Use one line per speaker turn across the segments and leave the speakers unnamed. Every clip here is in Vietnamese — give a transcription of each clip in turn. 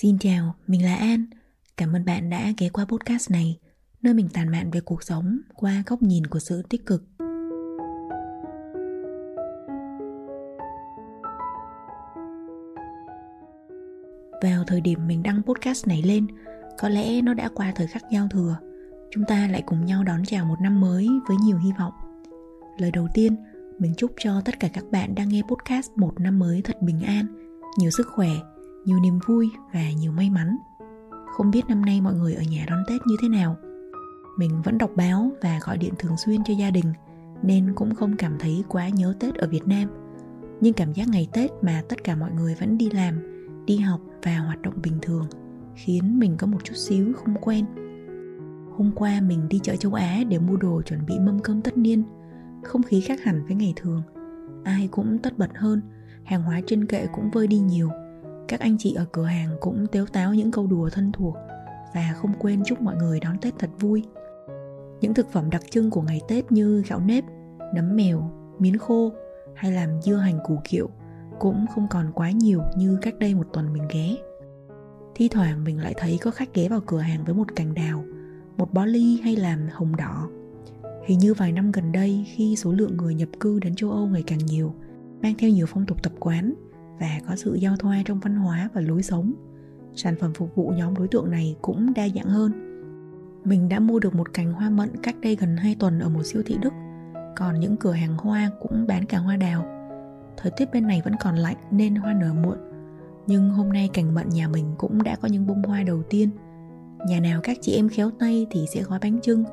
Xin chào, mình là An. Cảm ơn bạn đã ghé qua podcast này, nơi mình tàn mạn về cuộc sống qua góc nhìn của sự tích cực. Vào thời điểm mình đăng podcast này lên, có lẽ nó đã qua thời khắc giao thừa. Chúng ta lại cùng nhau đón chào một năm mới với nhiều hy vọng. Lời đầu tiên, mình chúc cho tất cả các bạn đang nghe podcast một năm mới thật bình an, nhiều sức khỏe, nhiều niềm vui và nhiều may mắn. Không biết năm nay mọi người ở nhà đón Tết như thế nào? Mình vẫn đọc báo và gọi điện thường xuyên cho gia đình nên cũng không cảm thấy quá nhớ Tết ở Việt Nam. Nhưng cảm giác ngày Tết mà tất cả mọi người vẫn đi làm, đi học và hoạt động bình thường khiến mình có một chút xíu không quen. Hôm qua mình đi chợ châu Á để mua đồ chuẩn bị mâm cơm tất niên. Không khí khác hẳn với ngày thường. Ai cũng tất bật hơn, hàng hóa trên kệ cũng vơi đi nhiều – các anh chị ở cửa hàng cũng tếu táo những câu đùa thân thuộc và không quên chúc mọi người đón Tết thật vui. Những thực phẩm đặc trưng của ngày Tết như gạo nếp, nấm mèo, miến khô hay làm dưa hành củ kiệu cũng không còn quá nhiều như cách đây một tuần mình ghé. Thi thoảng mình lại thấy có khách ghé vào cửa hàng với một cành đào, một bó ly hay làm hồng đỏ. Hình như vài năm gần đây khi số lượng người nhập cư đến châu Âu ngày càng nhiều, mang theo nhiều phong tục tập quán và có sự giao thoa trong văn hóa và lối sống. Sản phẩm phục vụ nhóm đối tượng này cũng đa dạng hơn. Mình đã mua được một cành hoa mận cách đây gần 2 tuần ở một siêu thị Đức. Còn những cửa hàng hoa cũng bán cả hoa đào. Thời tiết bên này vẫn còn lạnh nên hoa nở muộn. Nhưng hôm nay cành mận nhà mình cũng đã có những bông hoa đầu tiên. Nhà nào các chị em khéo tay thì sẽ gói bánh trưng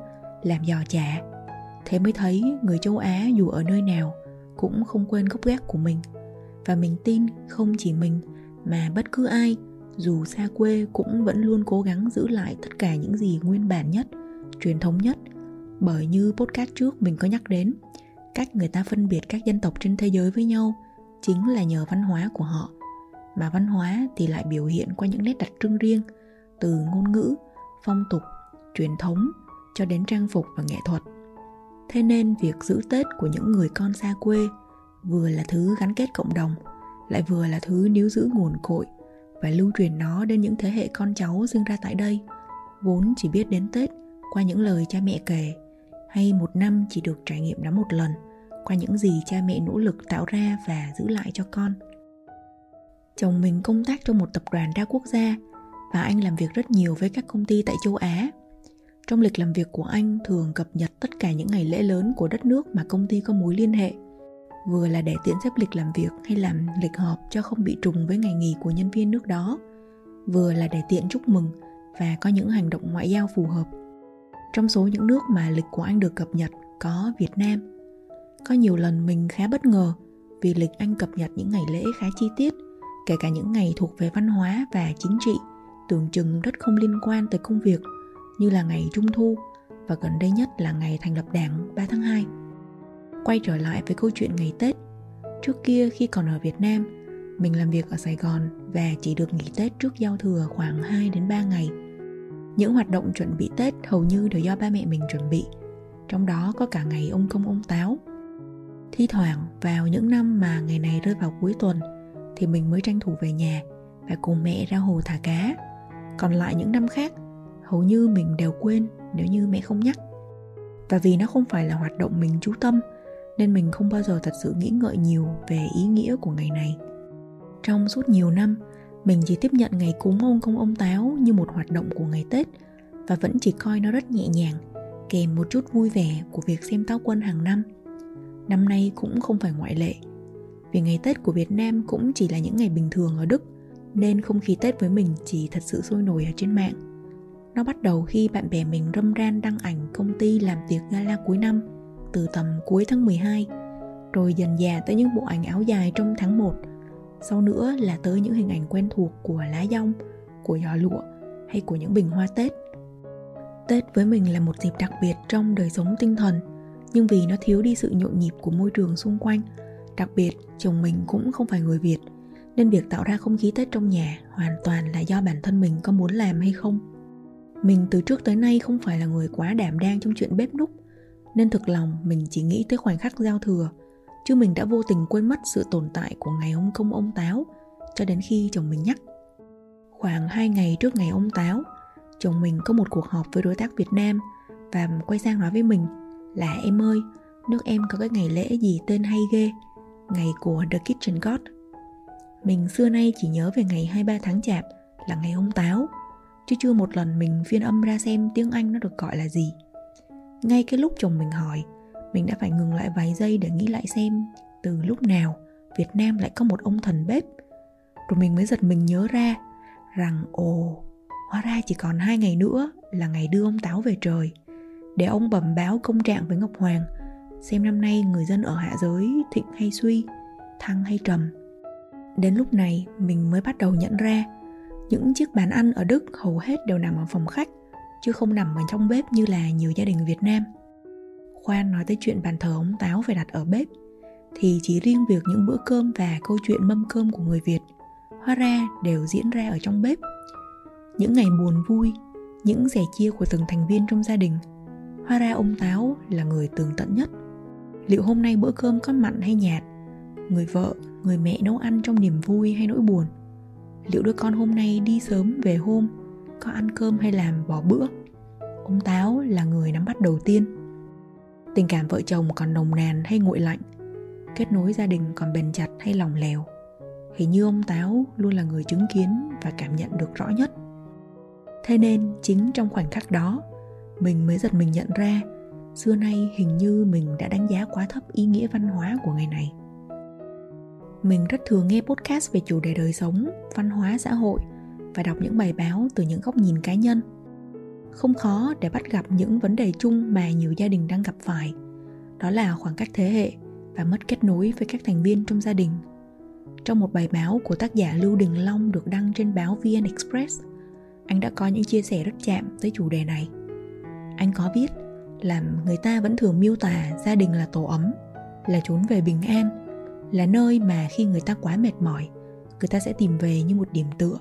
làm giò chả. Thế mới thấy người châu á dù ở nơi nào cũng không quên gốc gác của mình và mình tin không chỉ mình mà bất cứ ai, dù xa quê cũng vẫn luôn cố gắng giữ lại tất cả những gì nguyên bản nhất, truyền thống nhất. Bởi như podcast trước mình có nhắc đến, cách người ta phân biệt các dân tộc trên thế giới với nhau chính là nhờ văn hóa của họ. Mà văn hóa thì lại biểu hiện qua những nét đặc trưng riêng, từ ngôn ngữ, phong tục, truyền thống cho đến trang phục và nghệ thuật. Thế nên việc giữ tết của những người con xa quê vừa là thứ gắn kết cộng đồng, lại vừa là thứ níu giữ nguồn cội và lưu truyền nó đến những thế hệ con cháu sinh ra tại đây, vốn chỉ biết đến tết qua những lời cha mẹ kể, hay một năm chỉ được trải nghiệm đó một lần qua những gì cha mẹ nỗ lực tạo ra và giữ lại cho con. Chồng mình công tác trong một tập đoàn đa quốc gia và anh làm việc rất nhiều với các công ty tại châu á. Trong lịch làm việc của anh, thường cập nhật tất cả những ngày lễ lớn của đất nước mà công ty có mối liên hệ vừa là để tiện xếp lịch làm việc hay làm lịch họp cho không bị trùng với ngày nghỉ của nhân viên nước đó, vừa là để tiện chúc mừng và có những hành động ngoại giao phù hợp. Trong số những nước mà lịch của anh được cập nhật có việt nam, có nhiều lần mình khá bất ngờ vì lịch anh cập nhật những ngày lễ khá chi tiết, kể cả những ngày thuộc về văn hóa và chính trị, tưởng chừng rất không liên quan tới công việc, như là ngày Trung Thu và gần đây nhất là ngày thành lập đảng 3 tháng 2 quay trở lại với câu chuyện ngày Tết. Trước kia khi còn ở Việt Nam, mình làm việc ở Sài Gòn và chỉ được nghỉ Tết trước giao thừa khoảng 2 đến 3 ngày. Những hoạt động chuẩn bị Tết hầu như đều do ba mẹ mình chuẩn bị, trong đó có cả ngày ông công ông táo. Thi thoảng vào những năm mà ngày này rơi vào cuối tuần thì mình mới tranh thủ về nhà và cùng mẹ ra hồ thả cá. Còn lại những năm khác, hầu như mình đều quên nếu như mẹ không nhắc. Và vì nó không phải là hoạt động mình chú tâm nên mình không bao giờ thật sự nghĩ ngợi nhiều về ý nghĩa của ngày này. Trong suốt nhiều năm, mình chỉ tiếp nhận ngày cúng ông công ông táo như một hoạt động của ngày tết và vẫn chỉ coi nó rất nhẹ nhàng, kèm một chút vui vẻ của việc xem táo quân hàng năm. Năm nay cũng không phải ngoại lệ, vì ngày tết của việt nam cũng chỉ là những ngày bình thường ở đức, nên không khí tết với mình chỉ thật sự sôi nổi ở trên mạng. Nó bắt đầu khi bạn bè mình râm ran đăng ảnh công ty làm tiệc gala cuối năm từ tầm cuối tháng 12 rồi dần dà tới những bộ ảnh áo dài trong tháng 1 sau nữa là tới những hình ảnh quen thuộc của lá dong, của giò lụa hay của những bình hoa tết. Tết với mình là một dịp đặc biệt trong đời sống tinh thần, nhưng vì nó thiếu đi sự nhộn nhịp của môi trường xung quanh, đặc biệt chồng mình cũng không phải người việt, nên việc tạo ra không khí tết trong nhà hoàn toàn là do bản thân mình có muốn làm hay không. Mình từ trước tới nay không phải là người quá đảm đang trong chuyện bếp núc nên thực lòng mình chỉ nghĩ tới khoảnh khắc giao thừa chứ mình đã vô tình quên mất sự tồn tại của ngày ông công ông táo cho đến khi chồng mình nhắc Khoảng 2 ngày trước ngày ông Táo, chồng mình có một cuộc họp với đối tác Việt Nam và quay sang nói với mình là em ơi, nước em có cái ngày lễ gì tên hay ghê, ngày của The Kitchen God. Mình xưa nay chỉ nhớ về ngày 23 tháng Chạp là ngày ông Táo, chứ chưa một lần mình phiên âm ra xem tiếng Anh nó được gọi là gì. Ngay cái lúc chồng mình hỏi, mình đã phải ngừng lại vài giây để nghĩ lại xem từ lúc nào Việt Nam lại có một ông thần bếp. Rồi mình mới giật mình nhớ ra rằng ồ, hóa ra chỉ còn hai ngày nữa là ngày đưa ông Táo về trời. Để ông bẩm báo công trạng với Ngọc Hoàng xem năm nay người dân ở hạ giới thịnh hay suy, thăng hay trầm. Đến lúc này mình mới bắt đầu nhận ra những chiếc bàn ăn ở Đức hầu hết đều nằm ở phòng khách chứ không nằm ở trong bếp như là nhiều gia đình Việt Nam. Khoan nói tới chuyện bàn thờ ống táo phải đặt ở bếp thì chỉ riêng việc những bữa cơm và câu chuyện mâm cơm của người Việt hóa ra đều diễn ra ở trong bếp. Những ngày buồn vui, những rẻ chia của từng thành viên trong gia đình, hóa ra ông Táo là người tường tận nhất. Liệu hôm nay bữa cơm có mặn hay nhạt? Người vợ, người mẹ nấu ăn trong niềm vui hay nỗi buồn? Liệu đứa con hôm nay đi sớm về hôm có ăn cơm hay làm bỏ bữa? Ông Táo là người nắm bắt đầu tiên. Tình cảm vợ chồng còn nồng nàn hay nguội lạnh Kết nối gia đình còn bền chặt hay lòng lèo Hình như ông Táo luôn là người chứng kiến và cảm nhận được rõ nhất Thế nên chính trong khoảnh khắc đó Mình mới giật mình nhận ra Xưa nay hình như mình đã đánh giá quá thấp ý nghĩa văn hóa của ngày này Mình rất thường nghe podcast về chủ đề đời sống, văn hóa xã hội và đọc những bài báo từ những góc nhìn cá nhân. Không khó để bắt gặp những vấn đề chung mà nhiều gia đình đang gặp phải. Đó là khoảng cách thế hệ và mất kết nối với các thành viên trong gia đình. Trong một bài báo của tác giả lưu đình long được đăng trên báo vn express, anh đã có những chia sẻ rất chạm tới chủ đề này. Anh có viết là người ta vẫn thường miêu tả gia đình là tổ ấm, là trốn về bình an, là nơi mà khi người ta quá mệt mỏi, người ta sẽ tìm về như một điểm tựa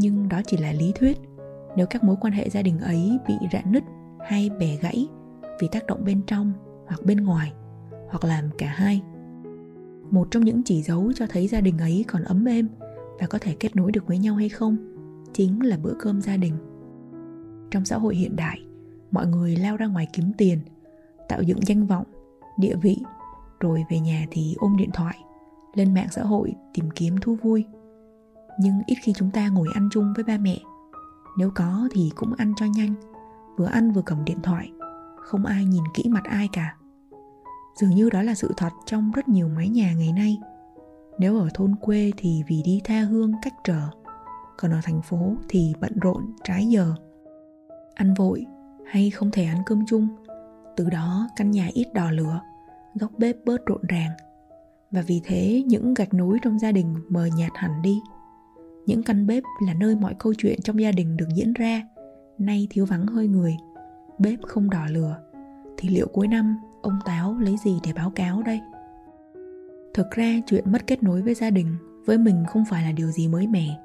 nhưng đó chỉ là lý thuyết. Nếu các mối quan hệ gia đình ấy bị rạn nứt hay bẻ gãy vì tác động bên trong hoặc bên ngoài hoặc làm cả hai, một trong những chỉ dấu cho thấy gia đình ấy còn ấm êm và có thể kết nối được với nhau hay không chính là bữa cơm gia đình. Trong xã hội hiện đại, mọi người lao ra ngoài kiếm tiền, tạo dựng danh vọng, địa vị, rồi về nhà thì ôm điện thoại, lên mạng xã hội tìm kiếm thú vui nhưng ít khi chúng ta ngồi ăn chung với ba mẹ. Nếu có thì cũng ăn cho nhanh. Vừa ăn vừa cầm điện thoại. Không ai nhìn kỹ mặt ai cả. Dường như đó là sự thật trong rất nhiều mái nhà ngày nay. Nếu ở thôn quê thì vì đi tha hương cách trở. Còn ở thành phố thì bận rộn, trái giờ. Ăn vội hay không thể ăn cơm chung. Từ đó, căn nhà ít đỏ lửa, góc bếp bớt rộn ràng. Và vì thế, những gạch nối trong gia đình mờ nhạt hẳn đi những căn bếp là nơi mọi câu chuyện trong gia đình được diễn ra. Nay thiếu vắng hơi người. Bếp không đỏ lửa. Thì liệu cuối năm, ông táo lấy gì để báo cáo đây? Thực ra chuyện mất kết nối với gia đình, với mình không phải là điều gì mới mẻ.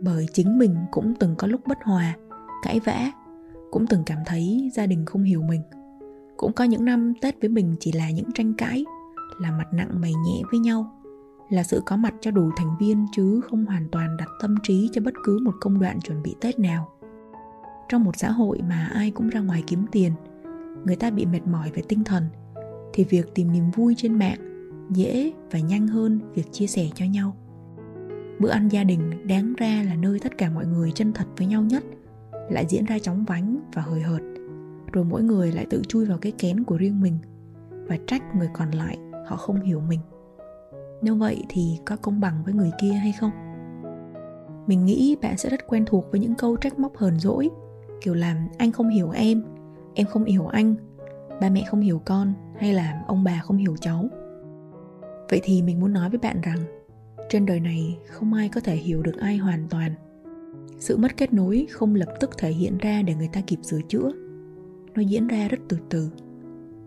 Bởi chính mình cũng từng có lúc bất hòa, cãi vã, cũng từng cảm thấy gia đình không hiểu mình. Cũng có những năm tết với mình chỉ là những tranh cãi, là mặt nặng mày nhẹ với nhau là sự có mặt cho đủ thành viên chứ không hoàn toàn đặt tâm trí cho bất cứ một công đoạn chuẩn bị Tết nào. Trong một xã hội mà ai cũng ra ngoài kiếm tiền, người ta bị mệt mỏi về tinh thần thì việc tìm niềm vui trên mạng dễ và nhanh hơn việc chia sẻ cho nhau. Bữa ăn gia đình đáng ra là nơi tất cả mọi người chân thật với nhau nhất lại diễn ra chóng vánh và hời hợt rồi mỗi người lại tự chui vào cái kén của riêng mình và trách người còn lại họ không hiểu mình nếu vậy thì có công bằng với người kia hay không? Mình nghĩ bạn sẽ rất quen thuộc với những câu trách móc hờn dỗi, kiểu làm anh không hiểu em em không hiểu anh, ba mẹ không hiểu con hay là ông bà không hiểu cháu. Vậy thì mình muốn nói với bạn rằng, trên đời này không ai có thể hiểu được ai hoàn toàn. Sự mất kết nối không lập tức thể hiện ra để người ta kịp sửa chữa. Nó diễn ra rất từ từ.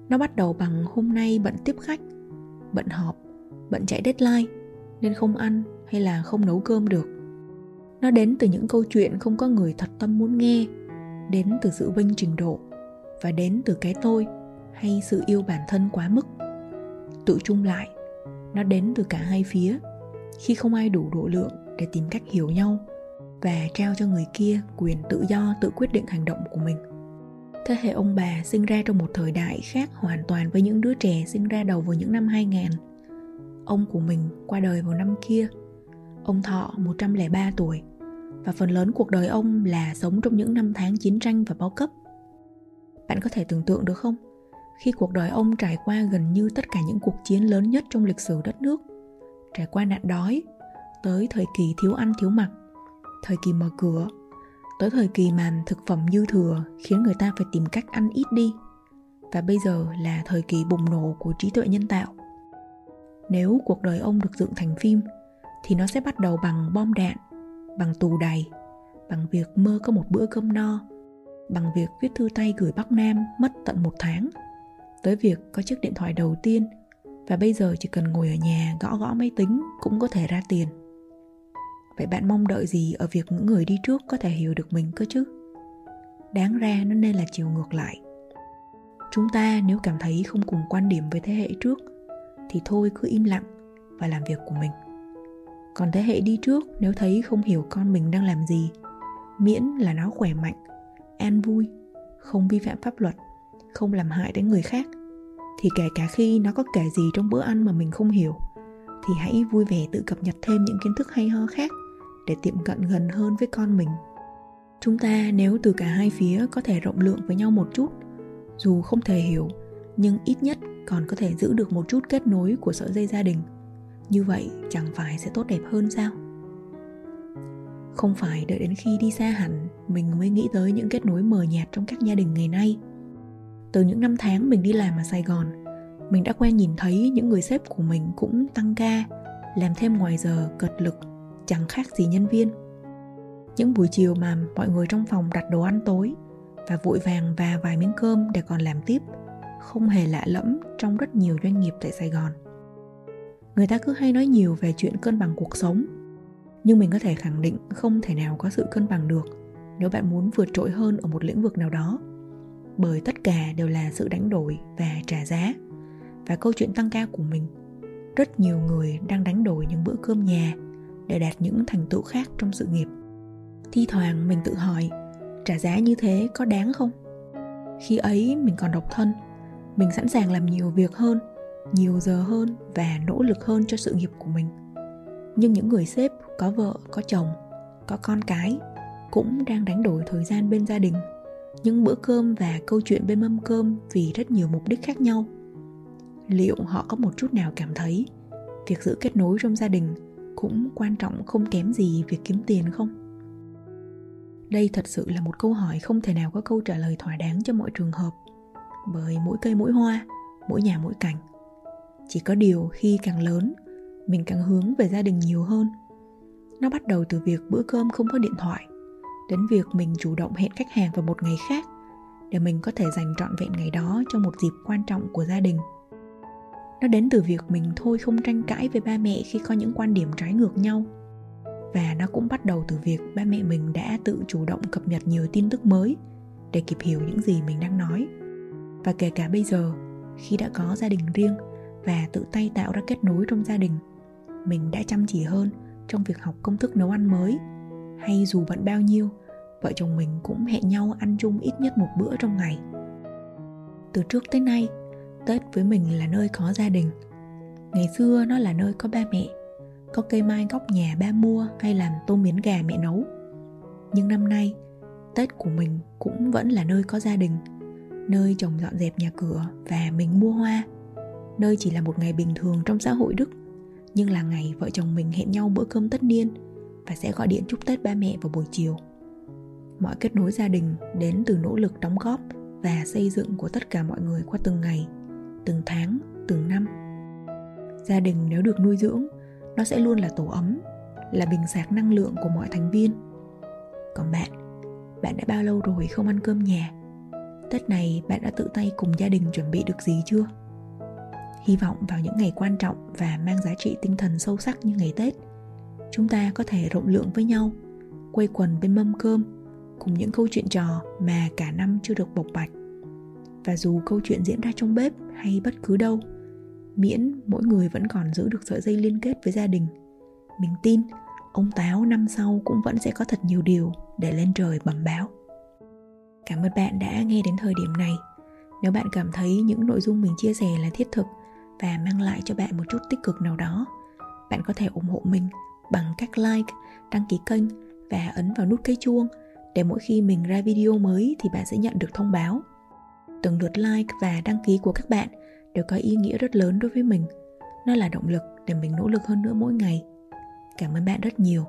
Nó bắt đầu bằng hôm nay bận tiếp khách, bận họp bận chạy deadline nên không ăn hay là không nấu cơm được. Nó đến từ những câu chuyện không có người thật tâm muốn nghe, đến từ sự vinh trình độ và đến từ cái tôi hay sự yêu bản thân quá mức. Tự chung lại, nó đến từ cả hai phía khi không ai đủ độ lượng để tìm cách hiểu nhau và trao cho người kia quyền tự do tự quyết định hành động của mình. Thế hệ ông bà sinh ra trong một thời đại khác hoàn toàn với những đứa trẻ sinh ra đầu vào những năm 2000. Ông của mình qua đời vào năm kia. Ông thọ 103 tuổi và phần lớn cuộc đời ông là sống trong những năm tháng chiến tranh và bao cấp. Bạn có thể tưởng tượng được không? Khi cuộc đời ông trải qua gần như tất cả những cuộc chiến lớn nhất trong lịch sử đất nước, trải qua nạn đói, tới thời kỳ thiếu ăn thiếu mặc, thời kỳ mở cửa, tới thời kỳ mà thực phẩm dư thừa khiến người ta phải tìm cách ăn ít đi và bây giờ là thời kỳ bùng nổ của trí tuệ nhân tạo nếu cuộc đời ông được dựng thành phim, thì nó sẽ bắt đầu bằng bom đạn, bằng tù đầy bằng việc mơ có một bữa cơm no, bằng việc viết thư tay gửi bắc nam mất tận một tháng, tới việc có chiếc điện thoại đầu tiên và bây giờ chỉ cần ngồi ở nhà gõ gõ máy tính cũng có thể ra tiền. Vậy bạn mong đợi gì ở việc những người đi trước có thể hiểu được mình cơ chứ? Đáng ra nó nên là chiều ngược lại. Chúng ta nếu cảm thấy không cùng quan điểm với thế hệ trước thì thôi cứ im lặng và làm việc của mình. Còn thế hệ đi trước nếu thấy không hiểu con mình đang làm gì, miễn là nó khỏe mạnh, an vui, không vi phạm pháp luật, không làm hại đến người khác, thì kể cả khi nó có kể gì trong bữa ăn mà mình không hiểu, thì hãy vui vẻ tự cập nhật thêm những kiến thức hay ho khác để tiệm cận gần hơn với con mình. Chúng ta nếu từ cả hai phía có thể rộng lượng với nhau một chút, dù không thể hiểu nhưng ít nhất còn có thể giữ được một chút kết nối của sợi dây gia đình. Như vậy chẳng phải sẽ tốt đẹp hơn sao? Không phải đợi đến khi đi xa hẳn mình mới nghĩ tới những kết nối mờ nhạt trong các gia đình ngày nay. Từ những năm tháng mình đi làm ở sài gòn, mình đã quen nhìn thấy những người sếp của mình cũng tăng ca, làm thêm ngoài giờ, cật lực, chẳng khác gì nhân viên. Những buổi chiều mà mọi người trong phòng đặt đồ ăn tối và vội vàng và vài miếng cơm để còn làm tiếp không hề lạ lẫm trong rất nhiều doanh nghiệp tại Sài Gòn. Người ta cứ hay nói nhiều về chuyện cân bằng cuộc sống, nhưng mình có thể khẳng định không thể nào có sự cân bằng được nếu bạn muốn vượt trội hơn ở một lĩnh vực nào đó. Bởi tất cả đều là sự đánh đổi và trả giá. Và câu chuyện tăng ca của mình, rất nhiều người đang đánh đổi những bữa cơm nhà để đạt những thành tựu khác trong sự nghiệp thi thoảng mình tự hỏi trả giá như thế có đáng không khi ấy mình còn độc thân mình sẵn sàng làm nhiều việc hơn, nhiều giờ hơn và nỗ lực hơn cho sự nghiệp của mình. Nhưng những người sếp có vợ, có chồng, có con cái cũng đang đánh đổi thời gian bên gia đình. Những bữa cơm và câu chuyện bên mâm cơm vì rất nhiều mục đích khác nhau. Liệu họ có một chút nào cảm thấy việc giữ kết nối trong gia đình cũng quan trọng không kém gì việc kiếm tiền không? Đây thật sự là một câu hỏi không thể nào có câu trả lời thỏa đáng cho mọi trường hợp bởi mỗi cây mỗi hoa, mỗi nhà mỗi cảnh. Chỉ có điều khi càng lớn, mình càng hướng về gia đình nhiều hơn. Nó bắt đầu từ việc bữa cơm không có điện thoại, đến việc mình chủ động hẹn khách hàng vào một ngày khác để mình có thể dành trọn vẹn ngày đó cho một dịp quan trọng của gia đình. Nó đến từ việc mình thôi không tranh cãi với ba mẹ khi có những quan điểm trái ngược nhau. Và nó cũng bắt đầu từ việc ba mẹ mình đã tự chủ động cập nhật nhiều tin tức mới để kịp hiểu những gì mình đang nói và kể cả bây giờ, khi đã có gia đình riêng và tự tay tạo ra kết nối trong gia đình, mình đã chăm chỉ hơn trong việc học công thức nấu ăn mới. Hay dù bận bao nhiêu, vợ chồng mình cũng hẹn nhau ăn chung ít nhất một bữa trong ngày. Từ trước tới nay, tết với mình là nơi có gia đình. Ngày xưa nó là nơi có ba mẹ, có cây mai góc nhà ba mua hay làm tôm miến gà mẹ nấu. Nhưng năm nay, tết của mình cũng vẫn là nơi có gia đình nơi chồng dọn dẹp nhà cửa và mình mua hoa. Nơi chỉ là một ngày bình thường trong xã hội đức, nhưng là ngày vợ chồng mình hẹn nhau bữa cơm tất niên và sẽ gọi điện chúc tết ba mẹ vào buổi chiều. Mọi kết nối gia đình đến từ nỗ lực đóng góp và xây dựng của tất cả mọi người qua từng ngày, từng tháng, từng năm. Gia đình nếu được nuôi dưỡng, nó sẽ luôn là tổ ấm, là bình sạc năng lượng của mọi thành viên. Còn bạn bạn đã bao lâu rồi không ăn cơm nhà? Tết này bạn đã tự tay cùng gia đình chuẩn bị được gì chưa? Hy vọng vào những ngày quan trọng và mang giá trị tinh thần sâu sắc như ngày tết, chúng ta có thể rộng lượng với nhau, quây quần bên mâm cơm, cùng những câu chuyện trò mà cả năm chưa được bộc bạch. Và dù câu chuyện diễn ra trong bếp hay bất cứ đâu, miễn mỗi người vẫn còn giữ được sợi dây liên kết với gia đình. Mình tin, ông Táo năm sau cũng vẫn sẽ có thật nhiều điều để lên trời bẩm báo. Cảm ơn bạn đã nghe đến thời điểm này. Nếu bạn cảm thấy những nội dung mình chia sẻ là thiết thực và mang lại cho bạn một chút tích cực nào đó, bạn có thể ủng hộ mình bằng cách like, đăng ký kênh và ấn vào nút cây chuông để mỗi khi mình ra video mới thì bạn sẽ nhận được thông báo. Từng lượt like và đăng ký của các bạn đều có ý nghĩa rất lớn đối với mình. Nó là động lực để mình nỗ lực hơn nữa mỗi ngày. Cảm ơn bạn rất nhiều.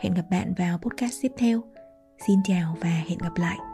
Hẹn gặp bạn vào podcast tiếp theo. Xin chào và hẹn gặp lại.